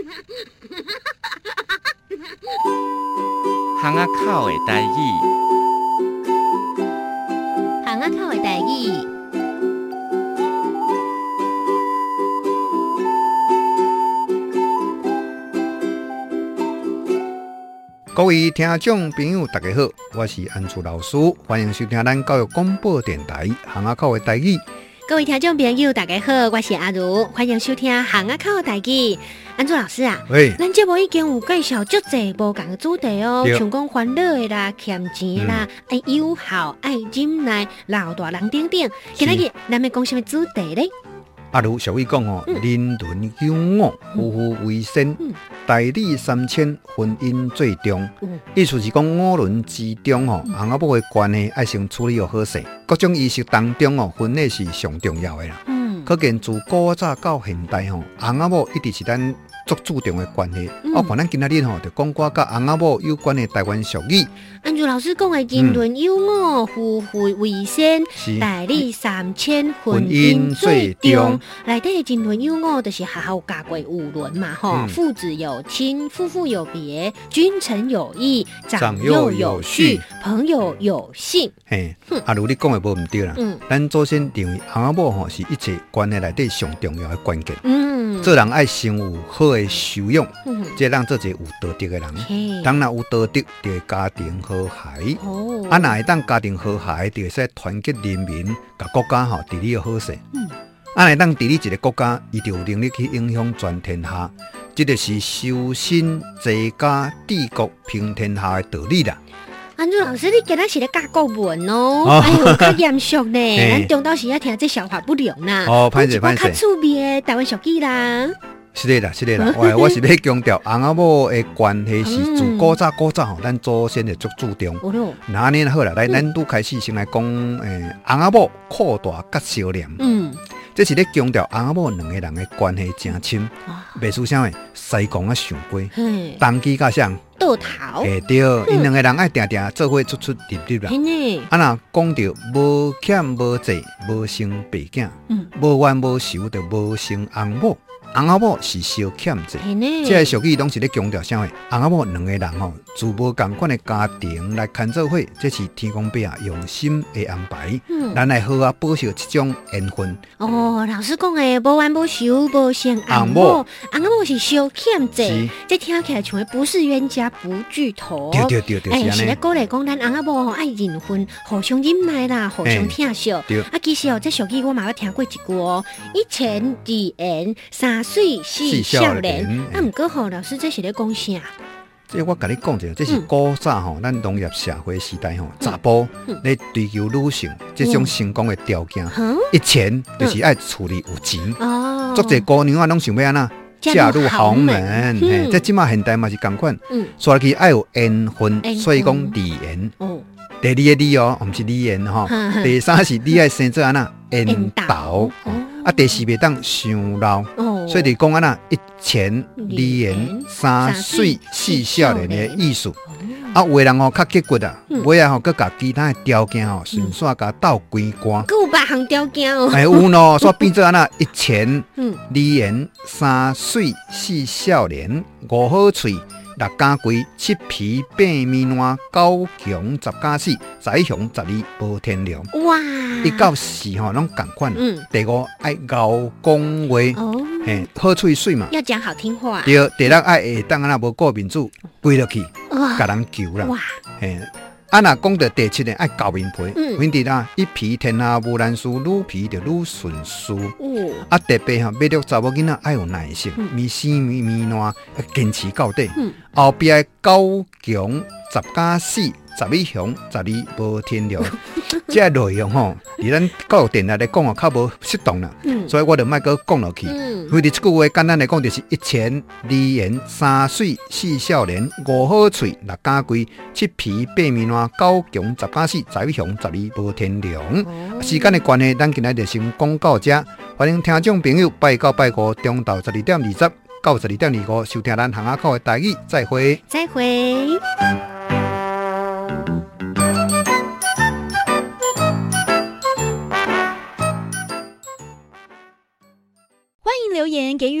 巷仔口的代语，巷仔口的代语，各位听众朋友，大家好，我是安珠老师，欢迎收听咱教育广播电台巷仔口的台语。各位听众朋友，大家好，我是阿如，欢迎收听巷仔口的台语。安祖老师啊，喂，咱节目已经有介绍足侪无共的主题哦，对像讲欢乐的啦、欠钱啦、爱友好、爱忍耐、老大人等等。今日咱们讲什么主题呢？阿如俗语讲哦，人伦有我，夫妇为先，嗯代理三千，婚姻最重。嗯意思是讲五伦之中哦，翁仔某的关系爱先处理好好势。各种仪式当中哦，婚礼是上重要的啦。嗯，可见自古早到现代吼，翁仔某一直是咱足注重的关系。嗯我看咱今仔日吼，就讲我甲翁仔某有关的台湾俗语，安珠老师讲的人伦有我，夫妇为先。是代理三千，婚婚姻姻最最重重。内底的人伦有我，就是学校教过五伦嘛，吼、嗯父子有亲，夫妇有别，君臣有义，长长幼有序序，朋友有信。嘿，阿如你讲的无毋对啦。嗯咱祖先认为翁仔某吼是一切关系内底上重要的关键。嗯，做人爱先有好的修养，嗯。这让做一个有道德的人。嘿，当然有道德，就会家庭和谐。哦，啊，若会当家庭和谐，就会使团结人民，甲国家吼治理好势。嗯。啊，会当治理一个国家，伊就有能力去影响全天下，这就是修身齐家治国平天下的道理啦。安祖老师，你今仔是咧教国文哦，哦。哎呦，较严肃呢，嘿。咱中昼时啊听这笑话不良啦，哦歹势歹势。趣味的台湾俗语啦，是的啦，是的啦，我我是要强调，翁仔某的关系是自古早古早吼，咱祖先就足注重。那安尼好啦，来，咱拄开始先来讲，诶，翁仔某扩大甲少年，嗯，这是咧强调翁仔某两个人的关系真亲，啊，袂输啥物，西公啊上过，嘿，当机甲啥，倒头，会对，因两个人爱定定做伙出出入入啦。啊若讲到无欠无债，无生白囝，嗯，无冤无仇，就无生翁某。翁仔某是小欠债。嘿呢，这个俗语拢是咧强调啥物？翁仔某两个人吼，自无共款的家庭来牵做伙，这是天公伯啊用心的安排，嗯，咱来好啊保守这种缘分。哦，老师讲的无冤无仇，无生翁翁某某，翁某是小欠债是，这听起来像不是冤家不聚头。对对对对，哎，是安尼。是咧鼓励讲咱翁仔某吼爱忍分，互相忍耐啦，互相疼惜。对啊，其实哦，这俗语我嘛有听过一句哦，一钱二言三水四少年。啊，毋过吼，老师这是咧讲啥？这我甲你讲者，这是古早吼，咱农业社会时代吼，查甫嗯。咧追求女性这种成功的条件，哼，一前就是爱处理有钱。哦，足济姑娘啊，拢想要安那嫁入豪门，嘿嗯。这即马现代嘛是共款，嗯，所以爱有缘分，所以讲离缘。哦，第二个理哦，毋是离缘吼第三是你爱生做安那缘投。哦，啊，第四袂当想老。哦，所以你讲安那一前二言三岁四少年的意思。啊，有的人吼较结骨啊，嗯。尾啊吼佮甲其他的条件吼，顺煞甲斗关关。佫有别项条件哦，哎，有喏，所以变做安那一前嗯，二言三岁四少年，五好喙六家龟七皮八面碗九强十家死，十一雄十二无天良。哇，一到四吼拢共款。嗯，第五爱咬讲话，哦，嘿，好喙水嘛。要讲好听话，第，第六爱下当安那无过面子，跪落去哇甲人求啦。哇，嘿，啊若讲到第七呢，爱厚面皮，嗯反正啦，一皮天下无难事，愈皮就愈顺事。哦，啊，特别吼，要对查某囡仔爱有耐性，嗯咪死咪咪烂，要坚持到底。嗯后壁的九强十加四，十一雄十二无天良。这内容吼，伫咱教育电台来讲啊，较无适当啦，嗯所以我就卖阁讲落去。嗯，为伫即句话简单来讲，就是一钱二言三岁四少年，五好喙六家规，七皮八面烂，九强十家死，十一雄十二无天良。哦时间的关系，咱今日就先讲到这。欢迎听众朋友拜到拜五，中昼十二点二十到十二点二五收听咱巷仔口的台语，再会。再会。